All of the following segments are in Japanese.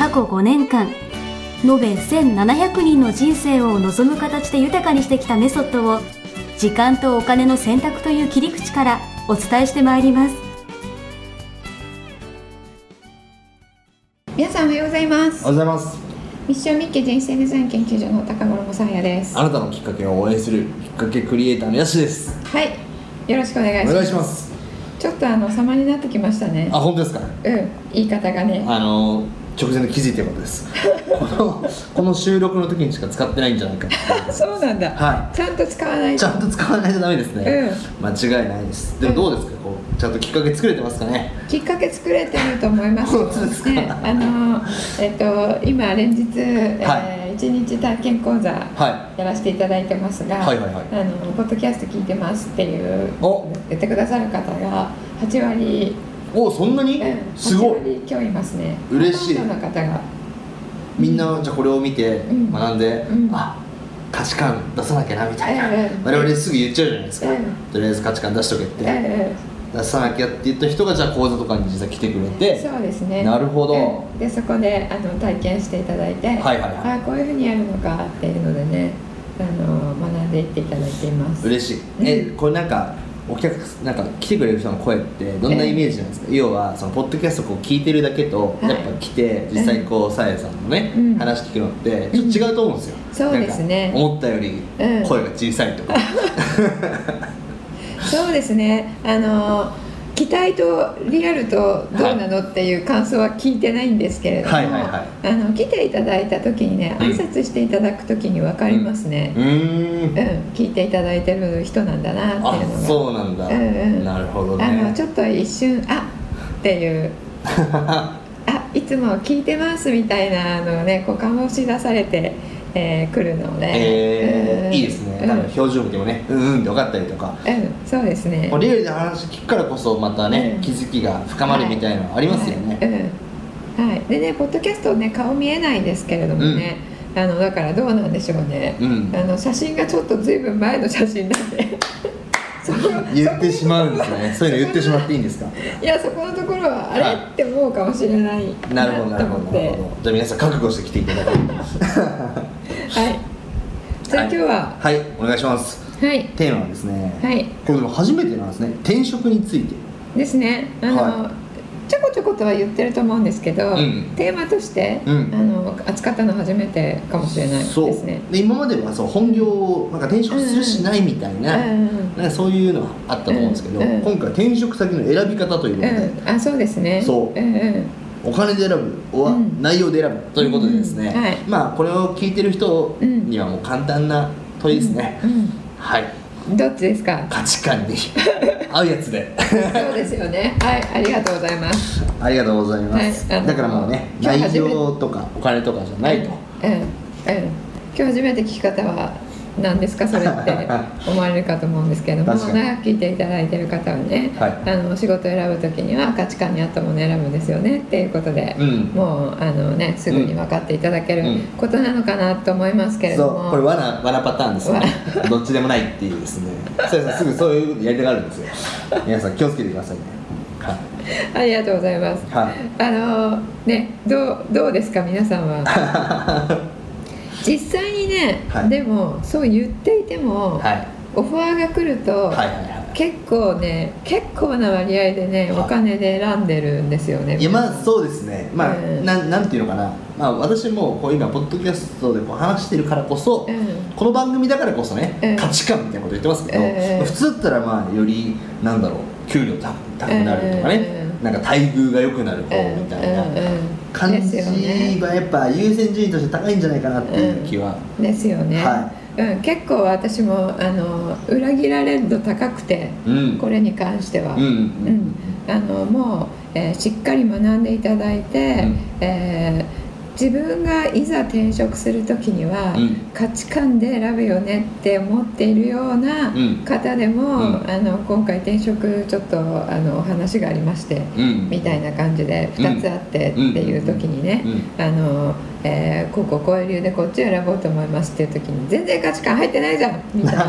過去5年間延べ1700人の人生を望む形で豊かにしてきたメソッドを時間とお金の選択という切り口からお伝えしてまいります。皆さんおはようございます。おはようございます。ミッションミッケ人生デザイン研究所の高頃もさやです。あなたのきっかけを応援するきっかけクリエイターのヤシです。はい。よろしくお願いします。お願いします。ちょっとあの様になってきましたね。あ本当ですか？うん。言い方がね。あの直前で気づいてよかったです。このこの収録の時にしか使ってないんじゃないか。そうなんだ、はちゃんと使わないと。ちゃんと使わないとダメですね、間違いないです。でもどうですか？こうちゃんときっかけ作れてますかね？きっかけ作れてると思います本当ですか？ね、あのえっと今連日、えー、一日体験講座はやらせていただいてますが、はいはいはい。あのポッドキャスト聞いてますっていうお。言ってくださる方が8割おそんなに、うんすごい。8割今日いますね。嬉しい。の方が。みんなじゃあこれを見てん。学んで、うん。あ価値観出さなきゃなみたいな、ええ我々すぐ言っちゃうじゃないですか、えとりあえず価値観出しとけって、え出さなきゃって言った人がじゃあ講座とかに実際来てくれて。えそうですね。なるほど。うんでそこであの体験していただいて、はいはいはい。あこういうふうにやるのかっていうのでねあの学んでいっていただいています。嬉しい、えこれなんかお客なんか来てくれる人の声ってどんなイメージなんですか、要はそのポッドキャストこう聞いてるだけと、はい。やっぱ来て実際こうさやさんのね、うん。話聞くのってちょっと違うと思うんですよ、そうですね。思ったよりうん声が小さいとか、そうですね。あの期待とリアルとどうなのっていう感想は聞いてないんですけれども、はいはいはい。あの来ていただいた時にねうん。挨拶していただく時に分かりますね、うーん。うん。聞いていただいてる人なんだなっていうのあが。そうなんだ、うんうん。なるほどあのねちょっと一瞬あっていう。あいつも聞いてますみたいなのをねこう醸し出されて、えー来るので、うん。えー、いいですね。うん多分表情見てもねうんうんって分かったりとか。うん、そうですね。リアルで話聞くからこそまたね、うん。気づきが深まるみたいなのありますよね、はい。うん。はい、でねポッドキャストね顔見えないですけれどもね、あのだからどうなんでしょうね、うん。あの写真がちょっとずいぶん前の写真なんで。言ってしまうんですね。そういうの言ってしまっていいんですか？いやそこのところはあれ、はい。って思うかもしれないなるほどなるほどじゃあ皆さん覚悟して来ていただいじゃあ今日は？はいお願いします。はい。テーマはですね、はい。これでも初めてなんですね。転職について。ですね。あの、はちょこちょことは言ってると思うんですけど、うん。テーマとして、うん。あの扱ったの初めてかもしれないですね。で今まではそう本業をなんか転職するしないみたいな,、うん。なんかそういうのはあったと思うんですけど、今回転職先の選び方ということで、うん、あそうですね。そう。うんうんお金で選ぶはうん。内容で選ぶ。ということでですね、うん。はい。まあこれを聞いてる人にはもう簡単な問いですね、うん。はい。どっちですか？価値観に。合うやつで。そうですよね。はい。ありがとうございます。ありがとうございます、はい。だからもうね内容とかお金とかじゃないと、うん。うん。今日初めて聞き方は何ですかそれって 思われるかと思うんですけども長く聞いていただいてる方はね、はい。あのお仕事を選ぶ時には価値観に合ったものを選ぶんですよねっていうことで、うん。もうあのねすぐに分かっていただけるうん。ことなのかなと思いますけれども、そうこれ罠罠パターンですよね。どっちでもないっていうですね。そうですすぐそういうやりたがるんですよ。皆さん気をつけてくださいね。はい。ありがとうございます。はい。あのねどうどうですか皆さんは。実際にね、はい。でもそう言っていても、はい。オファーが来ると、はいはいはい。結構ね結構な割合でね、はい。お金で選んでるんですよね。いやまあそうですね。まあ、うん。なんなんていうのかな。まあ私もこう今ポッドキャストでこう話してるからこそ、うん。この番組だからこそね、うん。価値観みたいなこと言ってますけど、うん普通だったらまあよりなんだろう給料高高くなるとかね、なんか待遇が良くなる方みたいな感じですよね。がやっぱ優先順位として高いんじゃないかなっていう気は、ですよね、はうん、結構私もあの裏切られる度高くてうん。これに関しては、うんうん。うん。あのもう、えーしっかり学んでいただいて、うん。えー自分がいざ転職する時には、うん。価値観で選ぶよねって思っているようなうん。方でも、うん。あの今回転職ちょっとあのお話がありまして、うん。みたいな感じで2つあってっていう時にね、うん。あのえーこうこうこういう理由でこっちを選ぼうと思いますっていう時に全然価値観入ってないじゃんみたいな、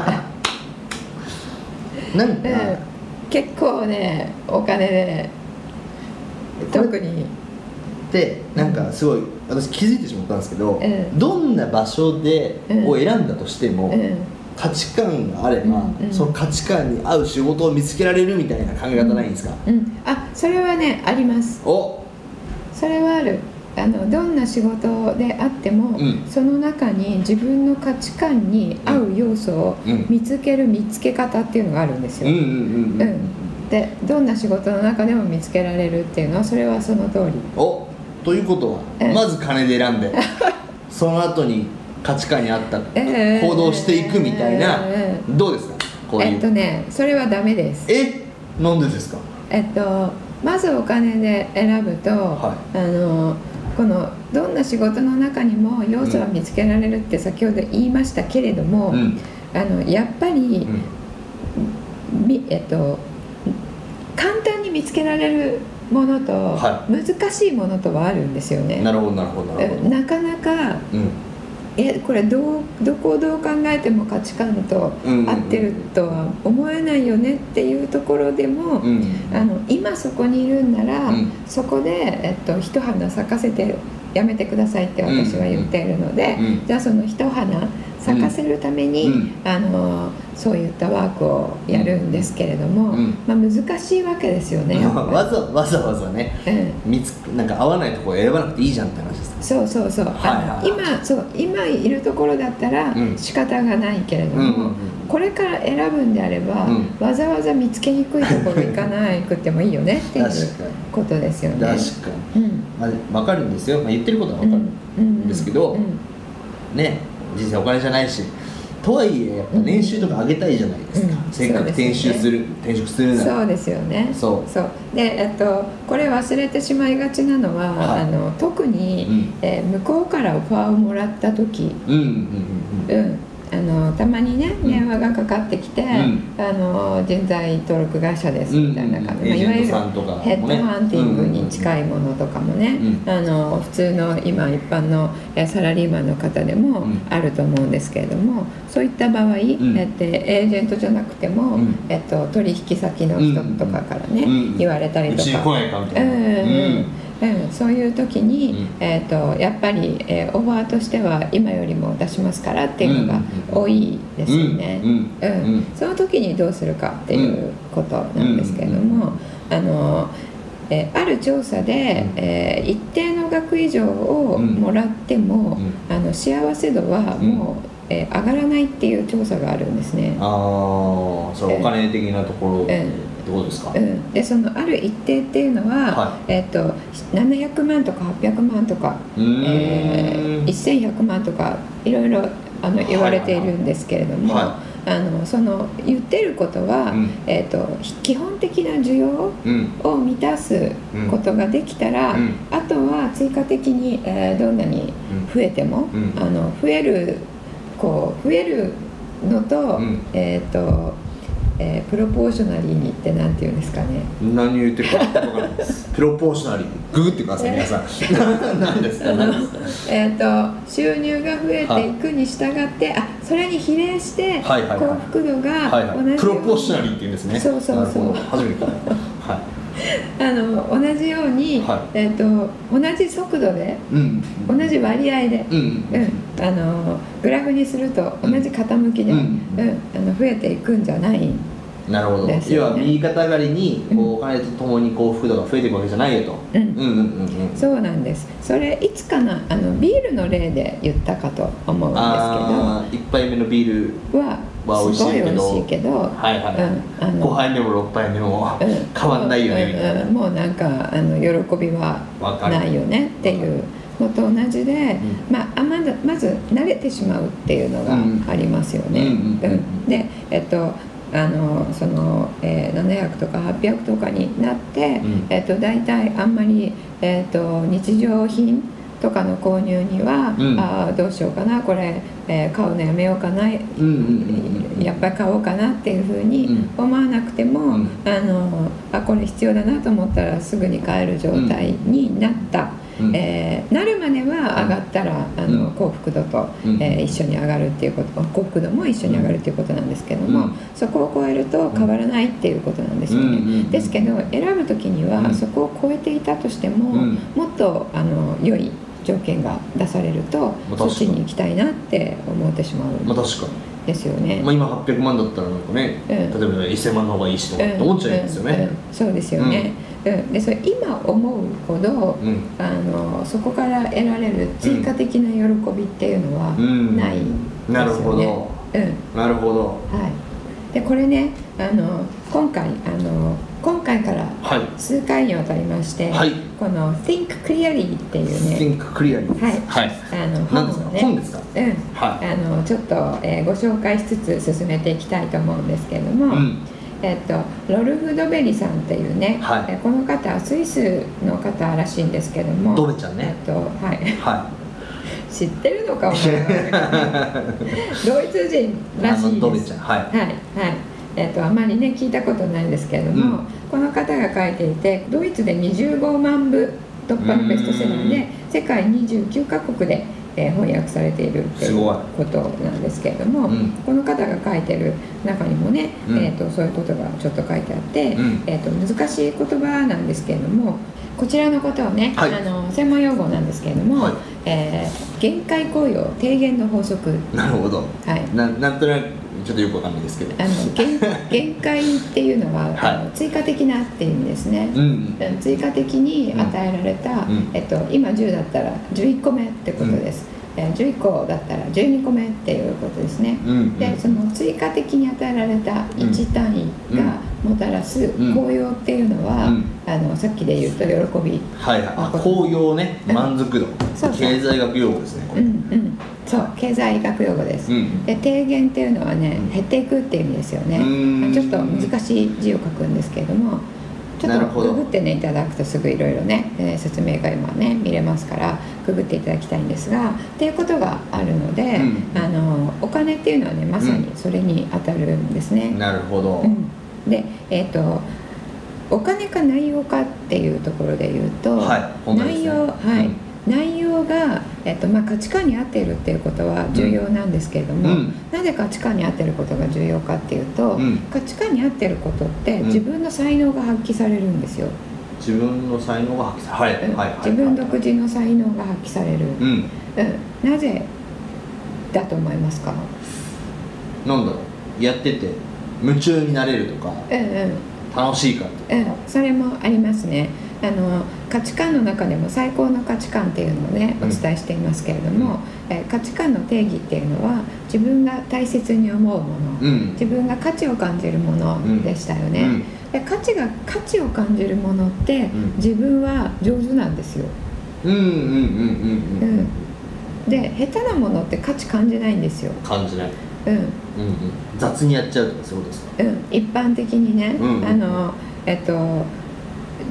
なんか、うん、結構ねお金で特に。でなんかすごい私気づいてしまったんですけど、うんどんな場所で、うんを選んだとしても、うん価値観があれば、うんうん。その価値観に合う仕事を見つけられるみたいな考え方ないんですか、うん、あそれはねあります。お。それはある。あのどんな仕事であっても、うん。その中に自分の価値観に合う要素をうん。見つける見つけ方っていうのがあるんですよ、うんうんうんうん、うん。でどんな仕事の中でも見つけられるっていうのはそれはその通り。おということは、うんまず金で選んで その後に価値観に合ったえー行動していくみたいな、えどうですか？こういう、えっとねそれはダメです。え？なんでですか？えっとまずお金で選ぶと、はあのこのどんな仕事の中にも要素は見つけられるって先ほど言いましたけれども、うん。あのやっぱり、みえっと簡単に見つけられるものと、は難しいものとはあるんですよね。なるほどなるほどなるほど、なかなかうん。えこれどうどこをどう考えても価値観とうん合ってるとは思えないよねっていうところでも、うん。あの今そこにいるんなら、うん。そこで、えっと、一花咲かせてやめてくださいって私は言っているので、うん。じゃあその一花咲かせるために、うん。あのそういったワークをやるんですけれども、うん。まあ、難しいわけですよね。わざわざわざねうん。見つなんか合わないところ選ばなくていいじゃんって話です。そうそうそう、はいはいはい。今そう今いるところだったらうん。仕方がないけれども、うんうんうん。これから選ぶんであれば、うん。わざわざ見つけにくいところ行かなくてもいいよねっていう確かに。ことですよね。確かに、うん。まあ、分かるんですよ、まあ、言ってることは分かるんですけど、うん。ね人生お金じゃないし。とはいえやっぱ年収とか上げたいじゃないですか、うん。せっかく転職する、転職するなら。そうですよね。そう。で、えっと、これ忘れてしまいがちなのは、はい。あの特に、うん。えー向こうからオファーをもらった時、うんうんうん。うん、あのたまにねうん電話がかかってきて、ん。あの人材登録会社ですみたいな感じ、うんうんまあ、いわゆるヘッドハンティングに近いものとかもね、うあの普通の今一般のえーサラリーマンの方でもうん。あると思うんですけれどもそういった場合、ん。えっとエージェントじゃなくても、うん。えっと、取引先の人とかからね、うん。言われたりとか。うんそういう時に、うん。えー、とやっぱり、えーオファーとしては今よりも出しますからっていうのが多いですよね。うんその時にどうするかっていうことなんですけれども、あのえーある調査で、うん。えー一定の額以上をうんもらっても、うあの幸せ度はもう、えー上がらないっていう調査があるんですね。ああそれお金的なところってことですか、うん、でそのある一定っていうのは、はえっと700万とか800万とか、えー1100万とかいろいろあの言われているんですけれども、はあのその言ってることは、うん。えっと基本的な需要うん。を満たすことができたら、うん。あとは追加的に、えーどんなに増えても、うん。あの増えるこう増えるのと,、うん。えっ、とえー proportionally にってなんて言うんですかね。何言ってるか分からないです。proportionally ググってください皆さん何ですか？何ですか？えー、と収入が増えていくに従って、あそれに比例してはいはいはい。幸福度がはいはい。同じ proportionallyって言うんですね。そうそうそう。初めて聞いた。はいあの同じように、はい。えー、と同じ速度でうん。同じ割合で、うん。うん、あのグラフにすると同じ傾きで、ううん。んあの増えていくんじゃないなるほど、ね要は右肩上がりにこうお金とともに幸福度が増えていくわけじゃないよと、うん。うんうんうんうん。そうなんです。それいつかなあのビールの例で言ったかと思うんですああ1杯目のビールけどはは美味しいけどすごい美味しいけど、はいはい、うんあの5杯目も6杯目もうん。変わんないよねみたいな、うんうんもうなんかあの喜びはわかるないよねっていう。のと同じで、まあ、あまだまず慣れてしまうっていうのがうん。ありますよね。でえっとあのその、えー700とか800とかになって、うん。えっと、大体あんまり、えっと、日常品とかの購入には、うん。ああどうしようかなこれ、えー買うのやめようかな、やっぱり買おうかなっていうふうに思わなくても、うん。あのあこれ必要だなと思ったらすぐに買える状態になった、うん。えーなるまでは上がったらあの、うん。幸福度と、うん。えー一緒に上がるっていうこと幸福度も一緒に上がるっていうことなんですけども、うん。そこを超えると変わらないっていうことなんですよね、ですけど選ぶ時には、うん。そこを超えていたとしても、うん。もっとあの良い条件が出されると、まあそっちに行きたいなって思ってしままあうん確かに。ですよね。まあ、今800万だったらなんかね、うん。例えば1000万の方がいいしとかって思っちゃうんですよね、うん。うん。そうですよね、うん。でそれ今思うほど、うん。あのそこから得られる追加的な喜びっていうのはうん。ないですよね。なるほど。うん。なるほど。はい、でこれねあの今回あの今回からはい。数回にわたりまして、はい。この「Think Clearly」っていうね Think clearly はい。はい。あの本をね本ですか？うん。はい。あのちょっと、えーご紹介しつつ進めていきたいと思うんですけれども、うん。えっと、ロルフ・ドベリさんっていうね、はい。えーこの方はスイスの方らしいんですけどもドベちゃんね。えっとはい、は知ってるのかお前はドイツ人いらしいです。はい。はいはい。えっとあまりね聞いたことないんですけれども、うん。この方が書いていてドイツで25万部突破のベストセラーで世界29カ国で、えー翻訳されているっていうすごいことなんですけれども、うん。この方が書いてる中にもね、うん。えー、とそういうことがちょっと書いてあって、うん。えー、と難しい言葉なんですけれどもこちらのことをね、はい。あの専門用語なんですけれども、はいえー限界効用低減の法則。なるほど。はい。ななんとなくちょっとよくわかんないですけど。あの限限界っていうのは、はい。あの追加的なっていう意味ですね、うんうん。追加的に与えられた、ん。えっと、今10だったら11個目ってことです、えー11個だったら12個目っていうことですね、うんでその追加的に与えられた1単位がもたらすうん。効用っていうのは、うん。あのさっきで言うと喜び。はいはい。あ紅葉ね。うん。満足度。そう経済学用語ですねうんうん。そう経済学用語です、うん。で低減っていうのはね、うん。減っていくっていう意味ですよね。ちょっと難しい字を書くんですけれどもちょっとググってねいただくとすぐいろいろね、えー説明が今ね見れますからググっていただきたいんですがっていうことがあるので、うん。あのお金っていうのはねまさにそれに当たるんですね。なるほど。うん。でえっ、とお金か内容かっていうところで言うと、はい内容はい、内容が、えっとまあ、価値観に合っているっていうことは重要なんですけれども、うん。なぜ価値観に合っていることが重要かっていうと、うん。価値観に合っていることってうん。自分の才能が発揮されるんですよ、自分の才能が発揮される。はいはいはい。自分独自の才能が発揮される、うん。うん。なぜだと思いますか？なんだろう。やってて夢中になれるとかうんうん。楽しいからとか。うん、それもありますね。あの価値観の中でも最高の価値観っていうのをねおうん。伝えしていますけれども、え価値観の定義っていうのは自分が大切に思うもの、うん。自分が価値を感じるものでしたよね、うん。で価値が価値を感じるものって、ん。自分は上手なんですよ、うんうんうんうんうん。うん。で下手なものって価値感じないんですよ、感じない。うん。うんうん。雑にやっちゃうとかそういうことですか？うん、一般的にね、うん。あのえっと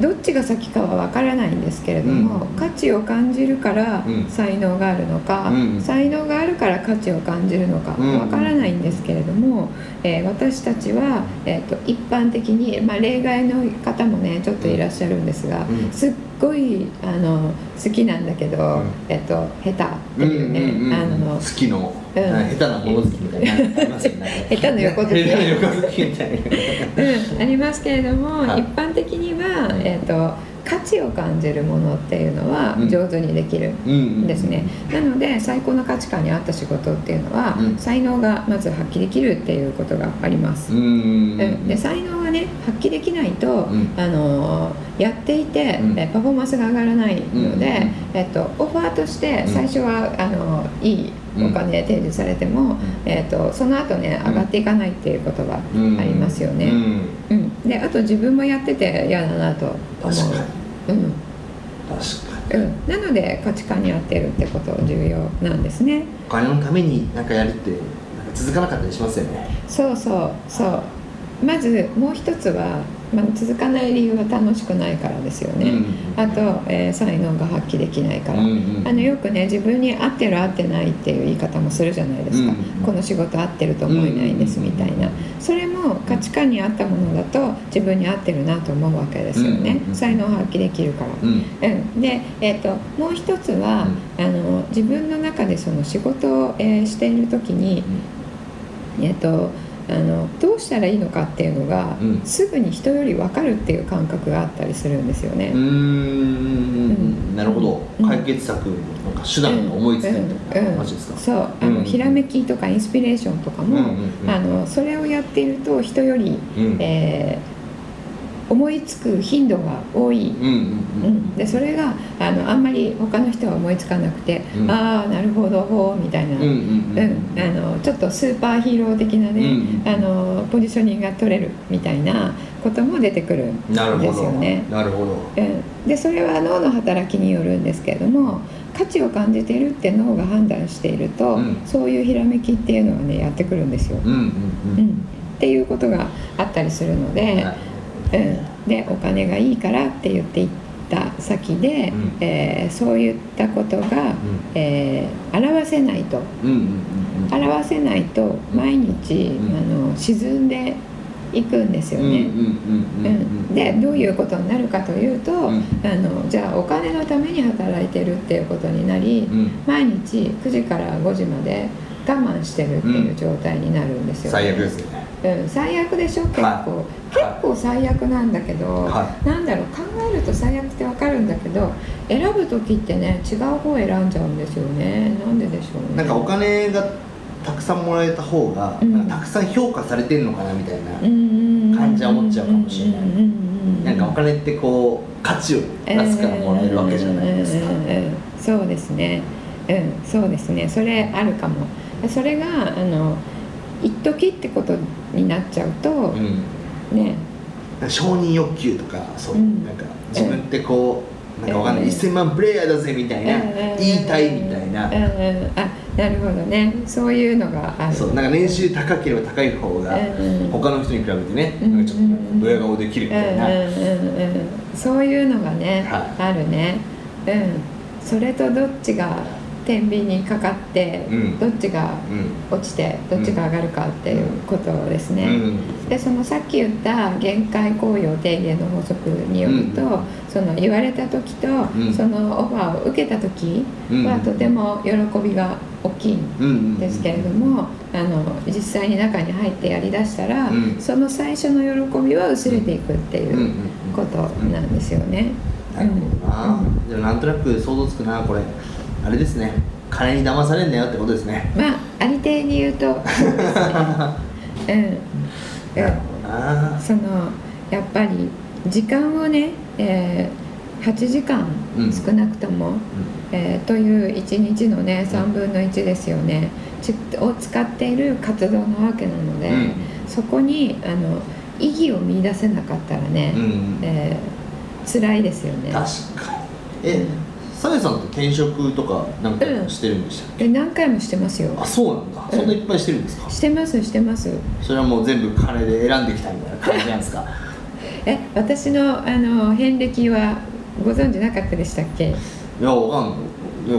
どっちが先かはわからないんですけれども、うん。価値を感じるからうん。才能があるのか、うん才能があるから価値を感じるのかうんわからないんですけれども、えー私たちは、えっと一般的に、まあ、例外の方もねちょっといらっしゃるんですが、うん。すっごいあの好きなんだけど、うん。えっと下手っていうね、あの好きの、下手なもの好きみたいな。な下手の横好き下手の横好きみたいな。うん、ありますけれども、はい。一般的には、えー、と価値を感じるものっていうのはうん。上手にできるうんですね、なので最高の価値観に合った仕事っていうのは、うん。才能がまず発揮できるっていうことがあります、うんで才能がね発揮できないと、ん。あのーやっていて、うん。えパフォーマンスが上がらないので、うんえっと、オファーとしてうん。最初は、あのーいいお金提示されても、えっと、その後ね上がっていかないっていうことがうんありますよね、うん。うん、であと自分もやってて嫌だなと思う。確かうん。確かに。うん、なので価値観に合ってるってこと重要なんですね。お金のために何かやるってなんか続かなかったりしますよね。そうそうそうまずもう一つは、まあ、続かない理由は楽しくないからですよね、うん。あと、えー才能が発揮できないから、うんうん。あのよくね自分に合ってる合ってないっていう言い方もするじゃないですか、うん。うんこの仕事合ってると思えないんですみたいな。それも価値観に合ったものだと自分に合ってるなと思うわけですよね、うんうんうん。才能を発揮できるから。うん。うん、で、えー、ともう一つは、あの自分の中でその仕事を、えーしている時に、えー、とあのどうしたらいいのかっていうのが、うん。すぐに人より分かるっていう感覚があったりするんですよね。うーんなるほど。うん。解決策なんか手段が思いつくみたいな話ですか？そう。あの、うんひらめきとかインスピレーションとかも、あのそれをやっていると人より、うん。えー思いつく頻度が多い、うんうんううん。ん、でそれがあのあんまり他の人は思いつかなくて、うん。ああなるほどほうみたいな、ちょっとスーパーヒーロー的なね、うんあのポジショニングが取れるみたいなことも出てくるんですよね。なるほど。うん、でそれは脳の働きによるんですけれども価値を感じているって脳が判断していると、うん。そういうひらめきっていうのはねやってくるんですよ。うんうん。うん。っていうことがあったりするので、はいうん、でお金がいいからって言っていった先で、うん。えーそういったことが、えー表せないと。うんうんうんうん。表せないと毎日、うん。あの沈んでいくんですよね。うんうんうんうんうん、でどういうことになるかというと、ん。あのじゃあお金のために働いてるっていうことになり、うん。毎日9時から5時まで我慢してるっていう状態になるんですよ、最悪ですよねうん、最悪でしょ結構、はい結構最悪なんだけど、はなんだろう考えると最悪ってわかるんだけど選ぶ時ってね違う方選んじゃうんですよね。なんででしょうね。なんかお金がたくさんもらえた方が、うん。たくさん評価されてるのかなみたいな、感感じは思っちゃうかもしれない。なんかお金ってこう価値を出すからもらえるわけじゃないですか、そうですね。うんそうですね。それあるかも。それがあの一時ってことになっちゃうと、うん。ね。承認欲求とかそう、うん。なんか自分ってこう、なんかわかんない、うん。1000万プレイヤーだぜみたいな、言いたいみたいな、うんうんあなるほどね。そういうのがある。そうなんか年収高ければ高い方が、うん他の人に比べてね、うんなんかちょっとドヤ顔できるみたいな、そういうのがね、はい。あるね。うん。それとどっちが天秤にかかって、うん。どっちがうん。落ちてどっちが上がるかっていうことですね、うん。でそのさっき言った限界効用低減の法則によると、うん。その言われた時と、ん。そのオファーを受けた時はうん。とても喜びが大きいんですけれども、あの実際に中に入ってやりだしたら、うん。その最初の喜びは薄れていくっていうことなんですよね。なるほどな、でもなんとなく想像つくなこれあれですね。金に騙されんなよってことですね。まあありていに言うと。そうですね。うん、そのやっぱり時間をね、えー8時間うん。少なくとも、えーという1日のね3分の1ですよね。ちを使っている活動なわけなので、うん。そこにあの意義を見出せなかったらね、うんうん。えー辛いですよね。確かに。えさやさんって転職とかなんかしてるんでしたっけ、え何回もしてますよ。あそうなんだ、そんないっぱいしてるんですか？してますしてます。それはもう全部金で選んできたみたいな感じなんですか？え私のあの遍歴はご存知なかったでしたっけ？いやわかんない。いや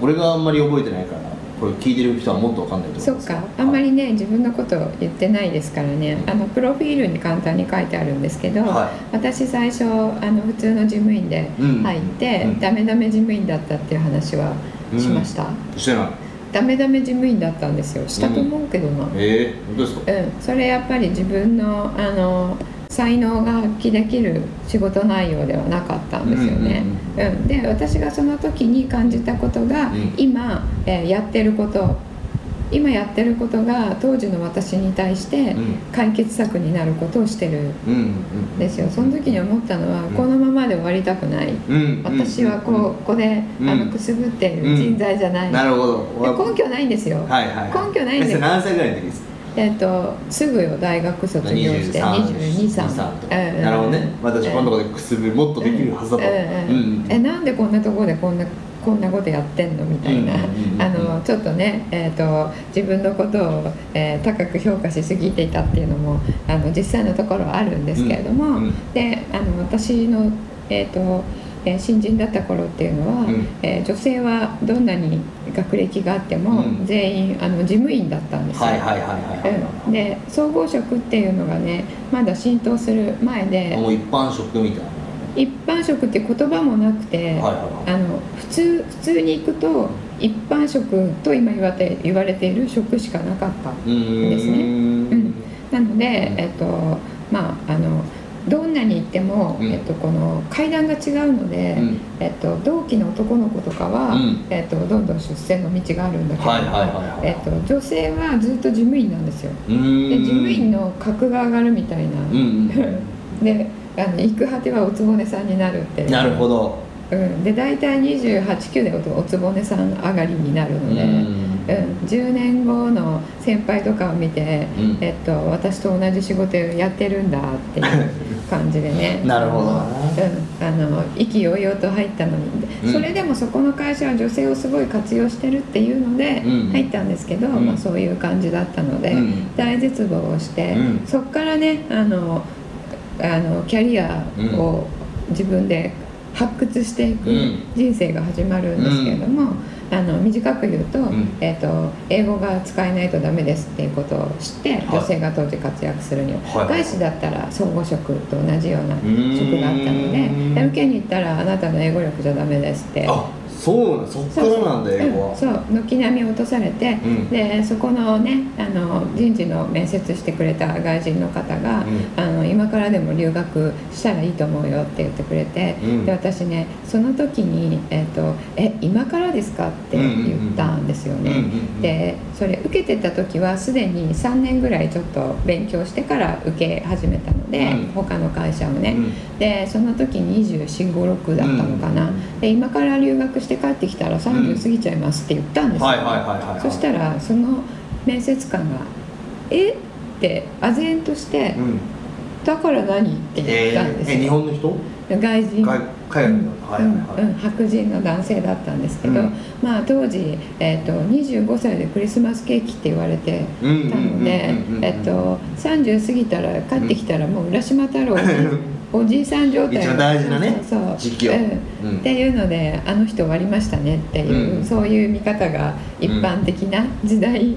俺があんまり覚えてないからこれ聞いてる人はもっとわかんないと思そっうんですか。あんまりね自分のこと言ってないですからね。あのプロフィールに簡単に書いてあるんですけど、は私最初あの普通の事務員でうん。入って、うん。ダメダメ事務員だったっていう話はしました、してない。ダメダメ事務員だったんですよ。したと思うけどな。うん、ええ本当ですか？それやっぱり自分のあの才能が発揮できる仕事内容ではなかったんですよね、ううんんで私がその時に感じたことが、うん。今、えーやってること今やってることが当時の私に対してうん。解決策になることをしてるんですよ。その時に思ったのは、ん。このままで終わりたくない、うん私はこうここで、うん。あのくすぶっている人材じゃない、なるほど。で根拠ないんですよ、はいはい根拠ないんだよ。えそれ何歳ぐらいの時ですか？えっ、とすぐよ大学卒業して。22歳なるほどね。私このところでくすぶるもっとできるはずだと。えなんでこんなところでこんなこんなことやってんのみたいな、あのちょっとね、えーと、自分のことを、えー、高く評価しすぎていたっていうのもあの実際のところはあるんですけれども、うんうん、であの私の、えーとえ新人だった頃っていうのは、うん、えー、女性はどんなに学歴があっても、全員あの事務員だったんですよ。で総合職っていうのがねまだ浸透する前でもう一般職みたいな。一般職って言葉もなくて、あの普通普通に行くと一般職と今言われ言われている職しかなかったんですね。うん、なので、えっとまああのどんなに行っても、うん、えっと、この階段が違うので、うん、えっと、同期の男の子とかは、うん、えっと、どんどん出世の道があるんだけど、えっと、女性はずっと事務員なんですよ。で事務員の格が上がるみたいな。であの行く果てはおつぼねさんになるってなるほど、うん、で大体28、9でおつぼねさん上がりになるので、うん、10年後の先輩とかを見て、うん、えっと、私と同じ仕事やってるんだっていう感じでね。なるほど、うん、あの意気揚々と入ったのに、うん、それでもそこの会社は女性をすごい活用してるっていうので入ったんですけど、まあ、そういう感じだったので、大絶望をして、そこからねあのあのキャリアを自分で発掘していく人生が始まるんですけれども、あの短く言うと,、えーと、英語が使えないとダメですっていうことを知って、女性が当時活躍するには、外資だったら総合職と同じような職があったので受けに行ったらあなたの英語力じゃダメですってそうなそっからなんだ英語は。そう軒並み落とされて、うん、でそこのねあの人事の面接してくれた外人の方が、うん、あの今からでも留学したらいいと思うよって言ってくれて、うん、で私ねその時に「えーと、え今からですか?」って言ったんですよね、でそれ受けてた時はすでに3年ぐらいちょっと勉強してから受け始めたので、うん、他の会社をね、でその時2456だったのかな、で今から留学して帰ってきたら30過ぎちゃいますって言ったんですよ、そしたらその面接官が「え？っ?」て唖然として「うん、だから何?」って言ったんですよ、えー、日本の人？外人。海外の、はいはいうん、白人の男性だったんですけど、うん、まあ当時、えーと、25歳でクリスマスケーキって言われてたので30過ぎたら帰ってきたらもう浦島太郎 おじいさん状態。一番大事なねそう時期を、うん、っていうのであの人終わりましたねっていう、うん、そういう見方が一般的な時代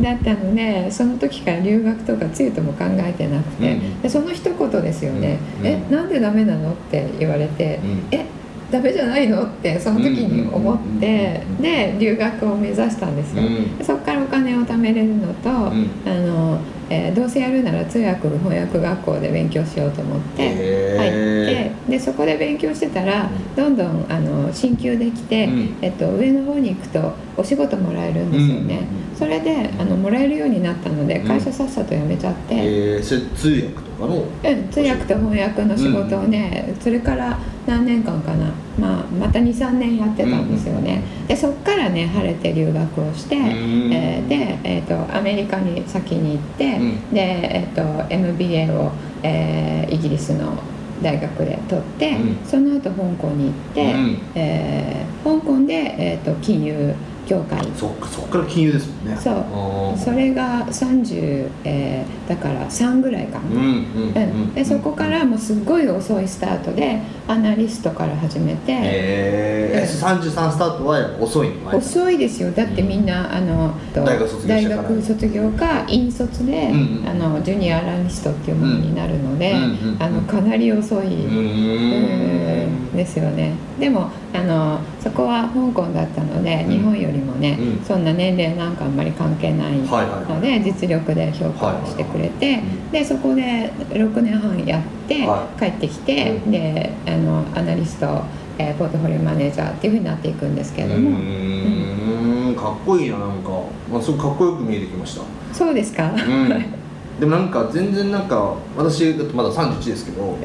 だったので、その時から留学とかつゆとも考えてなくて、でその一言ですよね「えなんでダメなの?」って言われて「えダメじゃないのってその時に思ってで留学を目指したんですよ、そこからお金を貯めれるのと、あのえー、どうせやるなら通訳翻訳学校で勉強しようと思って入ってでそこで勉強してたらどんどんあの進級できて、えっと、上の方に行くとお仕事もらえるんですよね、それであのもらえるようになったので会社さっさと辞めちゃって、えー、それ通訳とかのうん通訳と翻訳の仕事をね、それから何年間かな、まあ、また23年やってたんですよね、でそっからね晴れて留学をして、えー、で、えーと、アメリカに先に行って、で、えーと、MBA を、えー、イギリスの大学で取って、うん、その後香港に行って、うん、えー、香港で、えーと金融協会。そっかそっから金融ですもんね。そう。それが30、えー、だから3ぐらいかな、うんうん、でそこからもうすっごい遅いスタートでアナリストから始めて。ええー、33スタートは遅いの？遅いですよ。だってみんな、あの大学卒業大学卒業か院卒で、うんうん、あのジュニアアナリストっていうものになるので、あのかなり遅い、うん。ですよね。でもあのそこは香港だったので、日本よりもね、うん、そんな年齢なんかあんまり関係ないので、実力で評価をしてくれて、でそこで6年半やって帰ってきて、であのアナリスト、えー、ポートフォリオマネージャーっていうふうになっていくんですけれども。うん。かっこいいななんか、まあ、すごくかっこよく見えてきました。そうですか、うん でもなんか全然なんか私だってまだ31ですけど、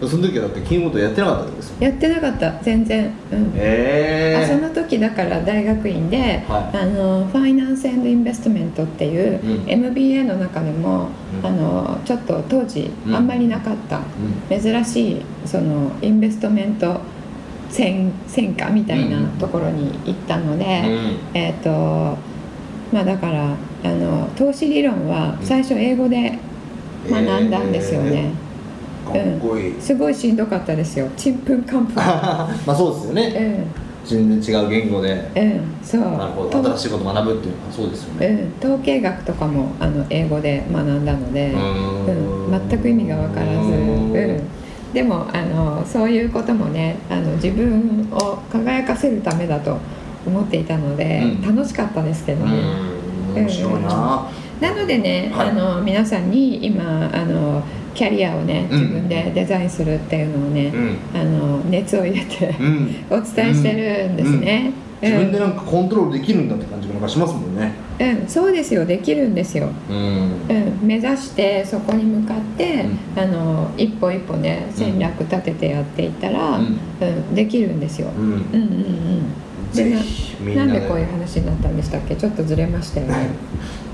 うん、その時はだって金融やってなかったんですやってなかった。全然、うん、えー、あその時だから大学院で、はい、あのファイナンスインベストメントっていう、うん、MBA の中でも、うん、あのちょっと当時あんまりなかった、珍しいそのインベストメント専専科みたいなところに行ったので、うん、えっ、ー、とまあだからあの投資理論は最初英語で学んだんですよね。えー、かっこいい、うん、すごいしんどかったですよ。ちんぷんかんぷん。まあそうですよね、うん。全然違う言語で、うん、そう。なるほど。新しいこと学ぶっていうのはそうですよね、うん、統計学とかもあの英語で学んだので、うん、全く意味が分からず、うん。でもあのそういうこともねあの自分を輝かせるためだと思っていたので、楽しかったですけどね。面白いな、なのでね、はい、あの皆さんに今あのキャリアをね自分でデザインするっていうのをね、うん、あの熱を入れて、うん、お伝えしてるんですね、うん、自分でなんかコントロールできるんだって感じがしますもんね。うん。そうですよ。できるんですよ、うん。目指してそこに向かって、あの一歩一歩ね戦略立ててやっていったら、うん。できるんですよ、うん、うんうんうんでななんでこういう話になったんでしたっけ？ちょっとずれましたよね。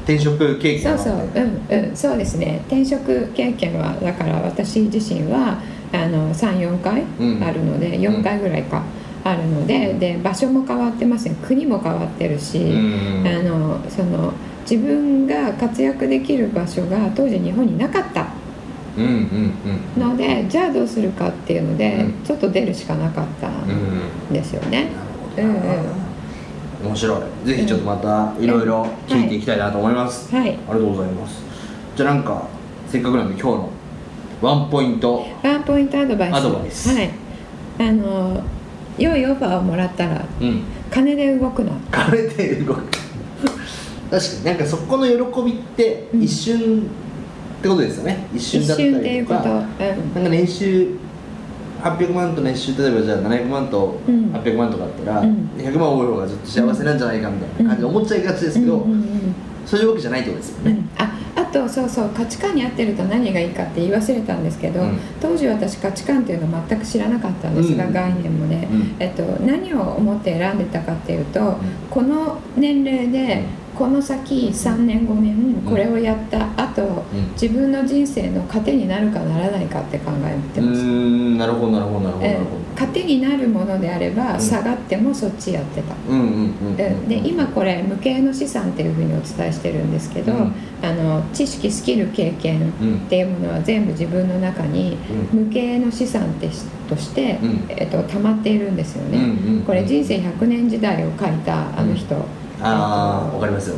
転職経験そうそう。うんうん。そうですね。転職経験はだから私自身はあの34回あるので、うん、4回ぐらいか、あるのでで場所も変わってますね。国も変わってるし、うん、あのその自分が活躍できる場所が当時日本になかった。のでじゃあどうするかっていうので、ちょっと出るしかなかったんですよね。うん、うん面白い。ぜひちょっとまたいろいろ聞いていきたいなと思います、はい、ありがとうございます。じゃあなんかせっかくなんで今日のワンポイントワンポイントアドバイス。アドバイス。はい。あの良いオファーをもらったら、うん、金で動くな金で動く。確かになんかそこの喜びって一瞬ってことですよね、一瞬だったりとか。うこと、うん、なんか年収800万と年収例えばじゃあ700万と800万とかあったら、うん、100万多い方がずっと幸せなんじゃないかみたいな感じで思っちゃいがちですけど、そういうわけじゃないってことですよね、うん、ああとそうそう価値観に合ってると何がいいかって言い忘れたんですけど、うん、当時私価値観っていうの全く知らなかったんですが、うん、概念もね、えっと、何を思って選んでたかっていうと、この年齢でこの先3年5年これをやった後、うん、自分の人生の糧になるかならないかって考えてます。なるほどなるほどなるほど、えー、糧になるものであれば、下がってもそっちやってた。で今これ無形の資産っていうふうにお伝えしてるんですけど、うん、あの知識スキル経験っていうものは全部自分の中に無形の資産ってとして、えっと、溜まっているんですよね、これ人生100年時代を書いたあの人、ああわかりますよ。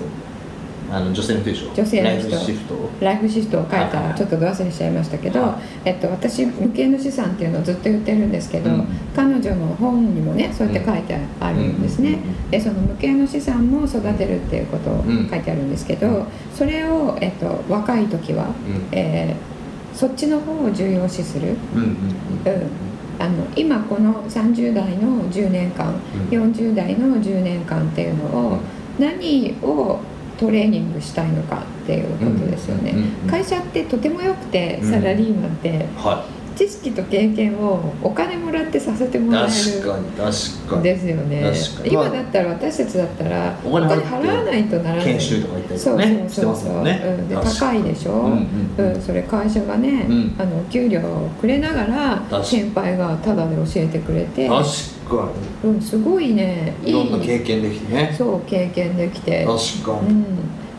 あの女性の人でしょ。女性の人。ライフシフト。ライフシフトを書いたちょっとど忘れしちゃいましたけど、えっと、私無形の資産っていうのをずっと言ってるんですけど、うん、彼女の本にもねそうやって書いてあるんですね、でその無形の資産も育てるっていうことを書いてあるんですけど、それを、えっと、若い時は、うん、えー、そっちの方を重要視する、うん、うんあの今この30代の10年間、うん、40代の10年間っていうのを何をトレーニングしたいのかっていうことですよね、会社ってとてもよくてサラリーマンって、はい知識と経験をお金もらってさせてもらえる確かに確かに。ですよね。今だったら私たちだったらお金払わないとならない。研修とか行ったりとかねそうそうそう、ね、うん、で高いでしょ、うんうんうん、それ会社がね、うん、あの給料をくれながら先輩がタダで教えてくれて。確かに、うん、すごいね。いろんな経験できてね。そう経験できて。確かに、うん。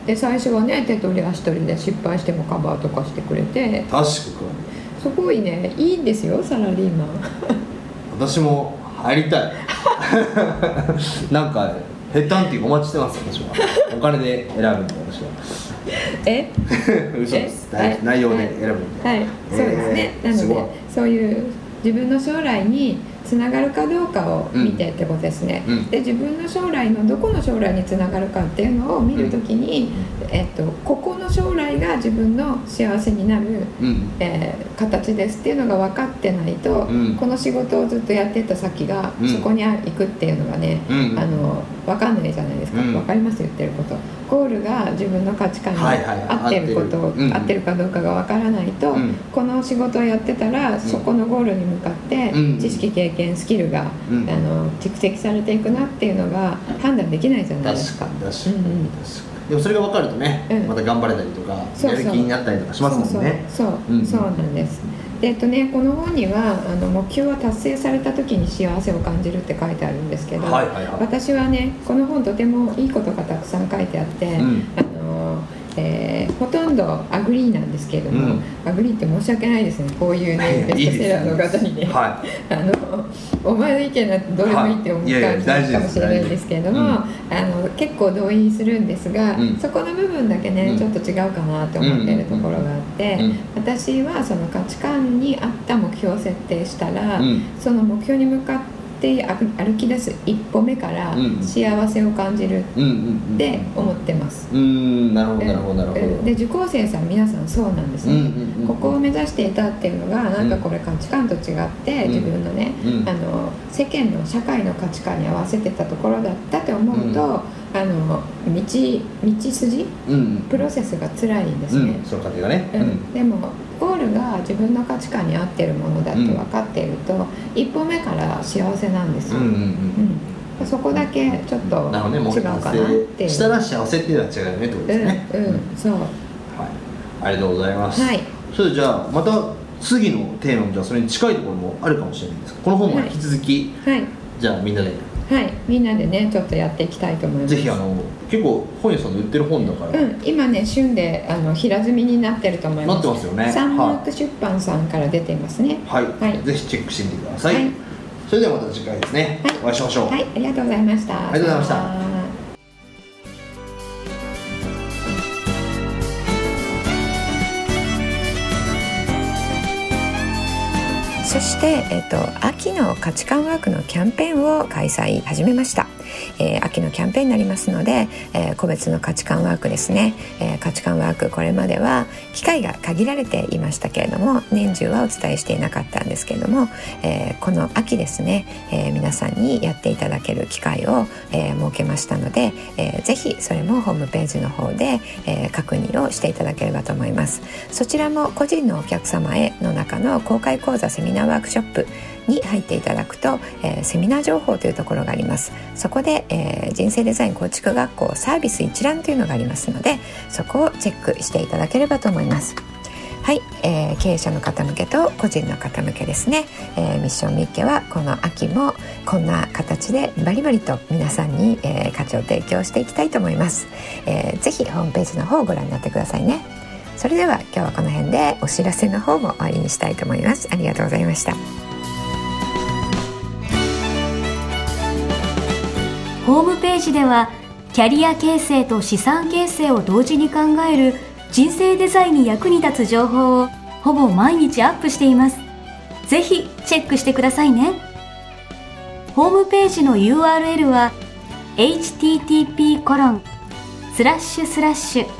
で最初はね手取り足取りで失敗してもカバーとかしてくれて。確かにすごいね。いいんですよサラリーマン。私も入りたい。なんかヘッドハンティングお待ちしてます私は。お金で選ぶんで私は。え？嘘です。内容で選ぶんで。はい、はい、そうですね、なのでそういう自分の将来につながるかどうかを見てってことですね、うん、で自分の将来のどこの将来につながるかっていうのを見るときに、うん、えっと、ここの将来が自分の幸せになる、うん、えー、形ですっていうのが分かってないと、この仕事をずっとやってた先がそこに行くっていうのがね、あの分かんないじゃないですか、分かります言ってること。ゴールが自分の価値観に合ってること、合ってる。かどうかが分からないと、この仕事をやってたらそこのゴールに向かって知識経験験スキルが、うん、あの蓄積されていくなっていうのが判断できないじゃないですか。確かに確かに、でもそれが分かるとね、うん、また頑張れたりとかやる気になったりとかしますもんね。そうそうなんです。でえっとね、この本にはあの目標は達成された時に幸せを感じるって書いてあるんですけど、はいはいはい、私はねこの本とてもいいことがたくさん書いてあって、うん、えー、ほとんど agree なんですけれども、うん、 agree って申し訳ないですね。こういうね ベストセラーの方にね、はい、あのお前の意見なんてどうでもいいって思う感じかもしれない。んですけれども、うん、あの結構同意するんですが、うん、そこの部分だけねちょっと違うかなと思っているところがあって、私はその価値観に合った目標を設定したら、その目標に向かってって歩き出す一歩目から幸せを感じるって思ってます。うんなるほどなるほどなるほど。で受講生さん皆さんそうなんですね。ここを目指していたっていうのがなんかこれ価値観と違って自分のね、あの世間の社会の価値観に合わせてたところだったって思うと。あの道道筋、うん、プロセスが辛いんですね、うん、その過程がね、うん、でもルが自分の価値観に合ってるものだって分かっていると、一歩目から幸せなんですよ、うんうんうん、そこだけちょっと違うかなってしたら幸せっていうのは違うよねってことですね。うん、うん、そう。はい。ありがとうございます、はい、それじゃあまた次のテーマもじゃあそれに近いところもあるかもしれないんですこの本は引き続き、はい、じゃあみんなではいみんなでねちょっとやっていきたいと思います。ぜひあの結構本屋さんで売ってる本だから。うん今ね旬であの平積みになってると思います。なってますよね。サンマーク出版さんから出ていますね。はい、はい、ぜひチェックしてみてください、はい、それではまた次回ですね、はい、お会いしましょう。はいありがとうございました。ありがとうございましたして、えっと、秋の価値観ワークのキャンペーンを開催始めました。えー、秋のキャンペーンになりますので、えー、個別の価値観ワークですね、えー、価値観ワークこれまでは機会が限られていましたけれども年中はお伝えしていなかったんですけれども、えこの秋ですね、え皆さんにやっていただける機会を、え設けましたので、えー、ぜひそれもホームページの方で、え確認をしていただければと思いますそちらも個人のお客様への中の公開講座セミナーワークショップに入っていただくと、えー、セミナー情報というところがあります。そこで、えー、人生デザイン構築学校サービス一覧というのがありますのでそこをチェックしていただければと思います。はい、えー、経営者の方向けと個人の方向けですね、えー、ミッションミッケはこの秋もこんな形でバリバリと皆さんに、えー、価値を提供していきたいと思います、えー、ぜひホームページの方をご覧になってくださいね。それでは今日はこの辺でお知らせの方も終わりにしたいと思いますありがとうございましたホームページではキャリア形成と資産形成を同時に考える人生デザインに役に立つ情報をほぼ毎日アップしています。ぜひチェックしてくださいね。ホームページの URL は http コロンスラッシュスラッシュ